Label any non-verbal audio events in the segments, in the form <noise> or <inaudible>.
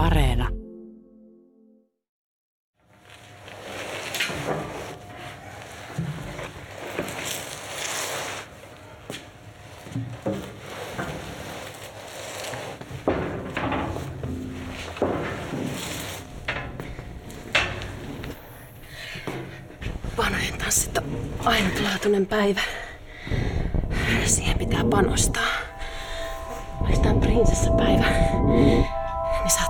Areena. Vanhojen tanssit on ainutlaatuinen päivä. Siihen pitää panostaa. Vaikka tää on prinsessapäivä, niin sä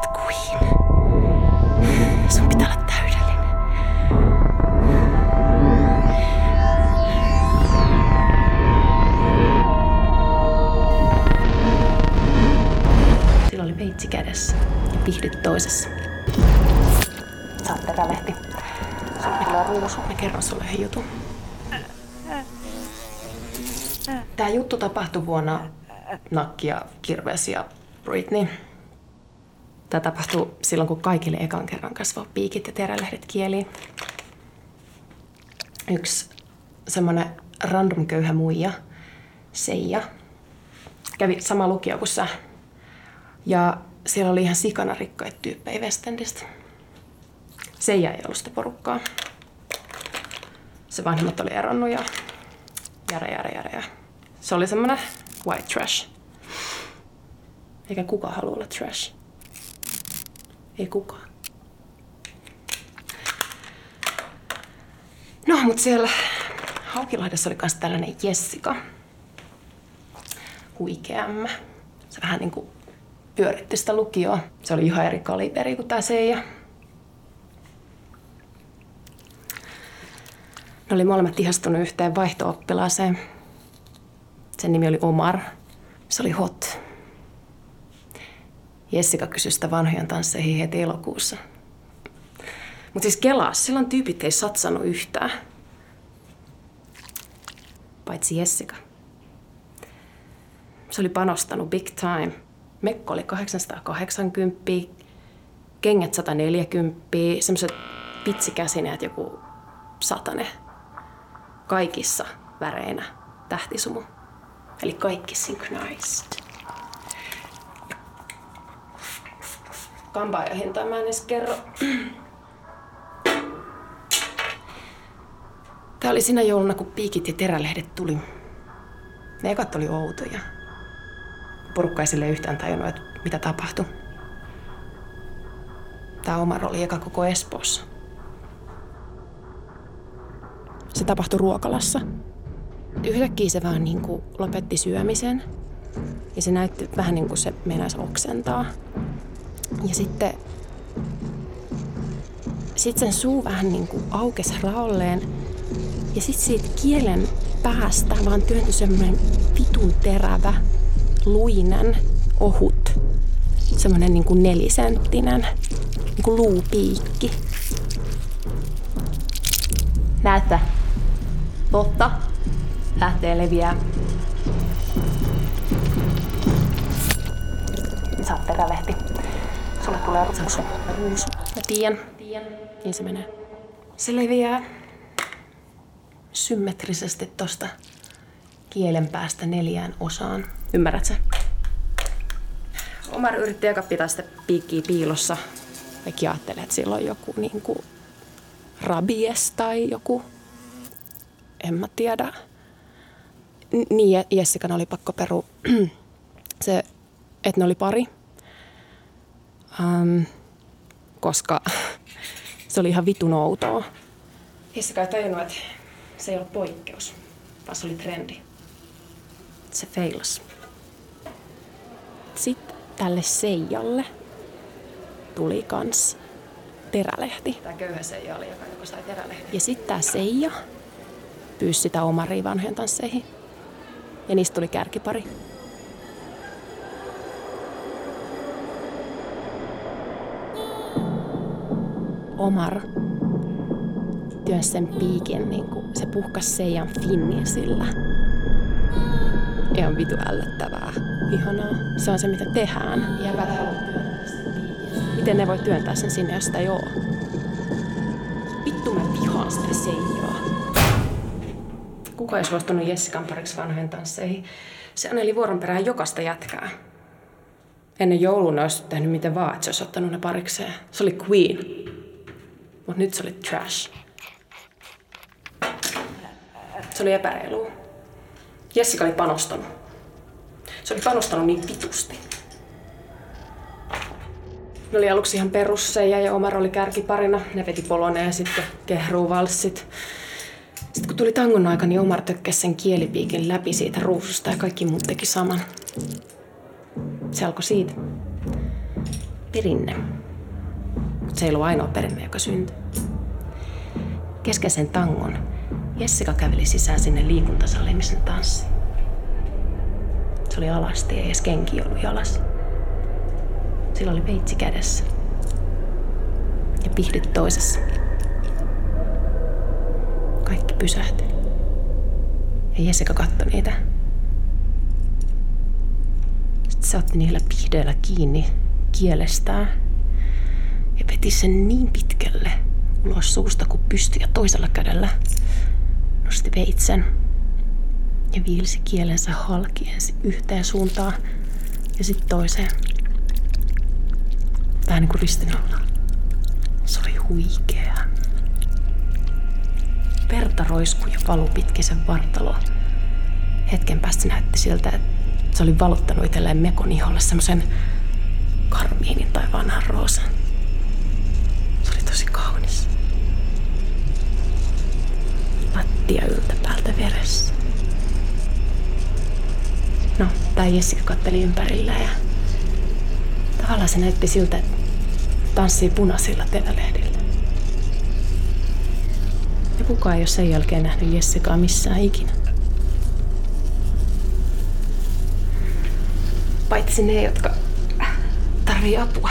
Peitsi kädessä ja pihdyt toisessa. Sä oot terälehti. Mä kerron sulle yhden jutun. Tämä juttu tapahtui vuonna Nakki ja Kirves ja Britney. Tämä tapahtui silloin, kun kaikille ekan kerran kasvoi piikit ja terälehdet kieliin. Yksi semmoinen random köyhä muija, Seija, kävi sama lukio kuin sä. Ja siellä oli ihan sikana rikkoja tyyppejä West Endistä. Seija ei ollut sitä porukkaa. Se vanhemmat oli eronnut ja jare, jare, jare. Se oli semmonen white trash. Eikä kuka halua olla trash. Ei kukaan. No, mutta siellä Haukilahdessa oli myös tällainen Jessica. Huikeämmä. Se vähän niinku pyöritti sitä lukioa. Se oli ihan eri kaliberi kuin tää Seija. Ne oli molemmat ihastunut yhteen vaihto-oppilaaseen. Sen nimi oli Omar. Se oli hot. Jessica kysyi sitä vanhojen tansseihin heti elokuussa. Mutta siis kelaa, silloin tyypit ei satsannut yhtään. Paitsi Jessica. Se oli panostanut big time. Mekko oli 880, kengät 140, semmoiset pitsikäsineet joku satane. Kaikissa väreinä tähtisumu. Eli kaikki synchronized. Kampaajahintaa mä en edes kerro. Tää oli sinä jouluna, kun piikit ja terälehdet tuli. Ne ekat oli outoja. Porukka ei yhtään tajunnut, että mitä tapahtui. Tää Omar oli eka koko Espoossa. Se tapahtui ruokalassa. Yhtäkkiä se vaan niin kuin lopetti syömisen. Ja se näytti vähän niin kuin se meinasi oksentaa. Ja sitten sitten sen suu vähän niin kuin aukesi raolleen. Ja sitten siitä kielen päästä vaan työntyi semmoinen vitun terävä, luinen, ohut, semmoinen niin kuin nelisenttinen, niin kuin luupiikki. Näytä. Totta. Lähtee leviää. Sä oot terälehti. Sulle tulee ruusu. Ruusu. Mä tiedän. Niin se menee. Se leviää symmetrisesti tosta kielen päästä neljään osaan. Ymmärrät sä? Omar yritti aika pitää sitä piikkiä piilossa. Mekin ajattelee, että sillä on joku niin kuin rabies tai joku, en mä tiedä. Niin, Jessikan oli pakko peru <clears throat> se, että ne oli pari. Um, koska <laughs> se oli ihan vitun outoa. Jessica ei tajunnut, että se ei ole poikkeus, vaan se oli trendi. Se feilas. Sitten tälle Seijalle tuli kans terälehti. Tämä köyhä Seija oli, joka, joka sai terälehti. Ja sitten tämä Seija pyysi sitä Omaria vanhojen tansseihin. Ja niistä tuli kärkipari. Omar työnsi sen piikin, niin kuin se puhkas Seijan finnin sillä. Ihan vitu ällöttävää. Ihanaa. Se on se, mitä tehdään. Piikin. Miten ne voi työntää sen sinne, jos sitä ei oo? Vittu mä vihaan sitä Seijaa. Kuka ei suostunut Jessikan pariksi vanhojen tansseihin? Se aneli vuoron perään jokasta jätkää. Ennen joulua ne olisi tehnyt miten vaan, että se olisi ottanut ne parikseen. Se oli Queen. Mutta nyt se oli trash. Se oli epäreilu. Jessica oli panostanut. Se oli panostanut niin vitusti. Ne oli aluksi ihan perusseja ja Omar oli kärkiparina. Ne veti poloneen ja sitten kehruuvalssit. Sitten kun tuli tangon aika, niin Omar tökkäsi sen kielipiikin läpi siitä ruususta ja kaikki muut teki saman. Se alkoi siitä. Perinne. Mutta se ei ollut ainoa perinne, joka syntyi. Kesken sen tangon Jessica käveli sisään sinne liikuntasaliin, missä tanssi. Oli alasti, ei edes kenki ollut jalas. Sillä oli veitsi kädessä. Ja pihdit toisessa. Kaikki pysähtyi. Ja Jessica katsoi niitä. Sitten se otti niillä pihdeillä kiinni kielestään ja veti sen niin pitkälle ulos suusta kuin pystyi ja toisella kädellä nosti veitsen ja viilsi kielensä halkien yhteen suuntaan ja sitten toiseen. Vähän niin kuin ristinalla. Se oli huikea. Verta roiskui ja valu pitkin sen vartaloa. Hetken päästä näytti siltä, että se oli valuttanut itselleen mekon iholle semmoisen karmiinin tai vanhan roosan. Jessica katteli ympärillä ja tavallaan se näytti siltä, että tanssii punaisilla terälehdillä. Ja kukaan ei ole sen jälkeen nähnyt Jessicaa missään ikinä. Paitsi ne, jotka tarvii apua.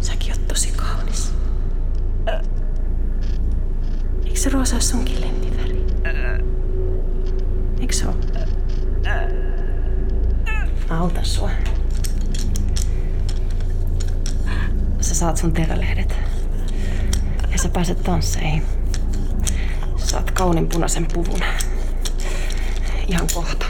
Säkin oot tosi kaunis. Eikö se roosa sunkin lempiväri? Eikö se ole? Mä autan sua. Sä saat sun terälehdet. Ja sä pääset tansseihin. Saat kaunin punaisen puvun. Ihan kohta.